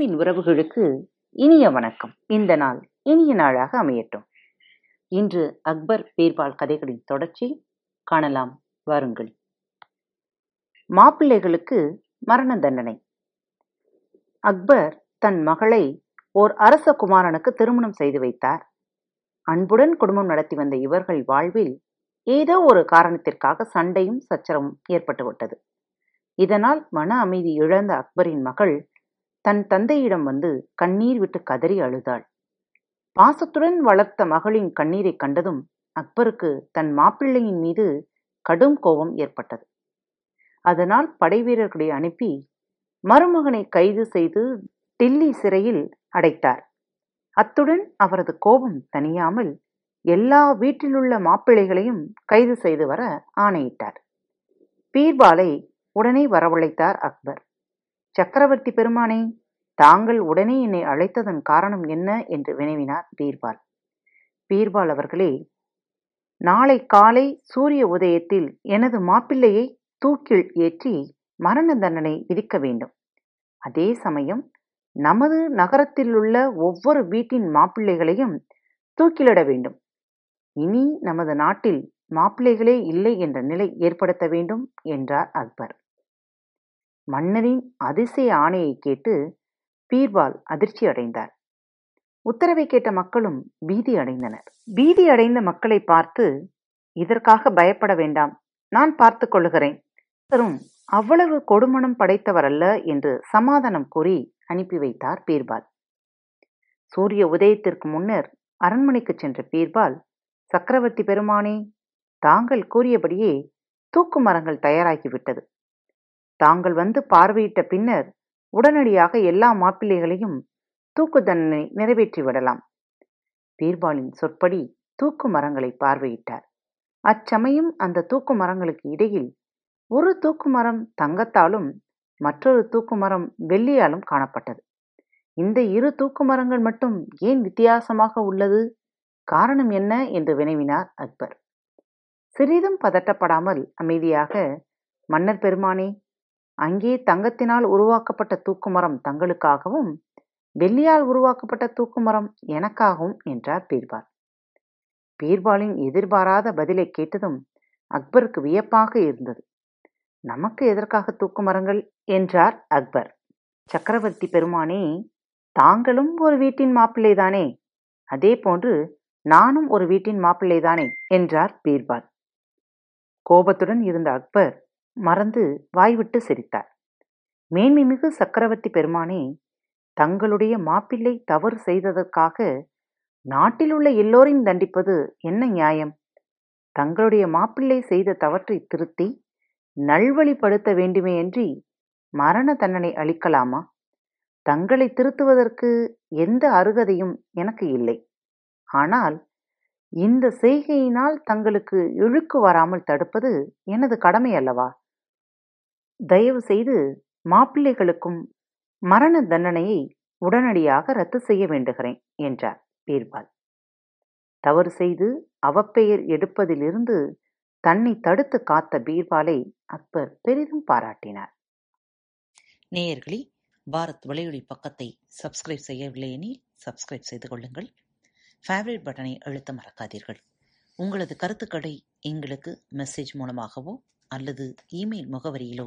அன்பின் உறவுகளுக்கு இனிய வணக்கம். இந்த நாள் இனிய நாளாக அமையட்டும். இன்று அக்பர் பீர்பால் கதைகளின் தொடர்ச்சி காணலாம். வாருங்கள். மாப்பிள்ளைகளுக்கு மரண தண்டனை. அக்பர் தன் மகளை ஓர் அரச குமாரனுக்கு திருமணம் செய்து வைத்தார். அன்புடன் குடும்பம் நடத்தி வந்த இவர்கள் வாழ்வில் ஏதோ ஒரு காரணத்திற்காக சண்டையும் சச்சரவும் ஏற்பட்டுவிட்டது. இதனால் மன அமைதி இழந்த அக்பரின் மகள் தன் தந்தையிடம் வந்து கண்ணீர் விட்டு கதறி அழுதாள். பாசத்துடன் வளர்த்த மகளின் கண்ணீரை கண்டதும் அக்பருக்கு தன் மாப்பிள்ளையின் மீது கடும் கோபம் ஏற்பட்டது. அதனால் படைவீரர்களை அனுப்பி மருமகனை கைது செய்து டில்லி சிறையில் அடைத்தார். அத்துடன் அவரது கோபம் தணியாமல் எல்லா வீட்டிலுள்ள மாப்பிள்ளைகளையும் கைது செய்து வர ஆணையிட்டார். பீர்பாலை உடனே வரவழைத்தார் அக்பர். சக்கரவர்த்தி பெருமானே தாங்கள் உடனே என்னை அழைத்ததன் காரணம் என்ன? என்று வினவினார் பீர்பால். பீர்பால் அவர்களே நாளை காலை சூரிய உதயத்தில் எனது மாப்பிள்ளையை தூக்கில் ஏற்றி மரண தண்டனை விதிக்க வேண்டும். அதே சமயம் நமது நகரத்திலுள்ள ஒவ்வொரு வீட்டின் மாப்பிள்ளைகளையும் தூக்கிலிட வேண்டும். இனி நமது நாட்டில் மாப்பிள்ளைகளே இல்லை என்ற நிலை ஏற்படுத்த வேண்டும் என்றார் அக்பர். மன்னரின் அதிசய ஆணையை கேட்டு பீர்பால் அதிர்ச்சி அடைந்தார். உத்தரவை கேட்ட மக்களும் பீதி அடைந்தனர். பீதி அடைந்த மக்களை பார்த்து இதற்காக பயப்பட வேண்டாம். நான் பார்த்து கொள்ளுகிறேன். அவ்வளவு கொடுமணம் படைத்தவரல்ல என்று சமாதானம் கூறி அனுப்பி வைத்தார் பீர்பால். சூரிய உதயத்திற்கு முன்னர் அரண்மனைக்கு சென்ற பீர்பால் சக்கரவர்த்தி பெருமானே தாங்கள் கூறியபடியே தூக்கு மரங்கள் தயாராகிவிட்டது. தாங்கள் வந்து பார்வையிட்ட பின்னர் உடனடியாக எல்லா மாப்பிள்ளைகளையும் தூக்கு தண்டனை நிறைவேற்றி விடலாம். பீர்பாலின் சொற்படி தூக்கு மரங்களை பார்வையிட்டார். அச்சமயம் அந்த தூக்கு மரங்களுக்கு இடையில் ஒரு தூக்கு மரம் தங்கத்தாலும் மற்றொரு தூக்கு மரம் வெள்ளியாலும் காணப்பட்டது. இந்த இரு தூக்கு மரங்கள் மட்டும் ஏன் வித்தியாசமாக உள்ளது? காரணம் என்ன? என்று வினவினார் அக்பர். சிறிதும் பதட்டப்படாமல் அமைதியாக மன்னர் பெருமானே அங்கே தங்கத்தினால் உருவாக்கப்பட்ட தூக்குமரம் தங்களுக்காகவும் வெள்ளியால் உருவாக்கப்பட்ட தூக்குமரம் எனக்காகவும் என்றார் பீர்பால். பீர்பாலின் எதிர்பாராத பதிலை கேட்டதும் அக்பருக்கு வியப்பாக இருந்தது. நமக்கு எதற்காக தூக்குமரங்கள்? என்றார் அக்பர். சக்கரவர்த்தி பெருமானே தாங்களும் ஒரு வீட்டின் மாப்பிள்ளைதானே அதே போன்று நானும் ஒரு வீட்டின் மாப்பிள்ளைதானே என்றார் பீர்பால். கோபத்துடன் இருந்த அக்பர் மறந்து வாய்விட்டு சிரித்தார் மேன்மைமிகு சக்கரவர்த்தி பெருமானே தங்களுடைய மாப்பிள்ளை தவறு செய்ததற்காக நாட்டில் உள்ள எல்லோரையும் தண்டிப்பது என்ன நியாயம்? தங்களுடைய மாப்பிள்ளை செய்த தவற்றை திருத்தி நல்வழிப்படுத்த வேண்டுமேயன்றி மரண தண்டனை அளிக்கலாமா? தங்களை திருத்துவதற்கு எந்த அருகதையும் எனக்கு இல்லை. ஆனால் இந்த செய்கையினால் தங்களுக்கு இழுக்கு வராமல் தடுப்பது எனது கடமை அல்லவா? தயவு செய்து மாப்பிள்ளைகளுக்கும் மரண தண்டனையை உடனடியாக ரத்து செய்ய வேண்டுகிறேன் என்றார் பீர்பால். தவறு செய்து அவப்பெயர் எடுப்பதிலிருந்து தன்னை தடுத்து காத்த பீர்பாலை அக்பர் பெரிதும் பாராட்டினார். நேயர்களே பாரத் வலையொலி பக்கத்தை சப்ஸ்கிரைப் செய்யவில்லை எனில் சப்ஸ்கிரைப் செய்து கொள்ளுங்கள். ஃபேவரட் பட்டனை அழுத்த மறக்காதீர்கள். உங்களது கருத்துக்களை எங்களுக்கு மெசேஜ் மூலமாகவோ அல்லது இமெயில் முகவரியிலோ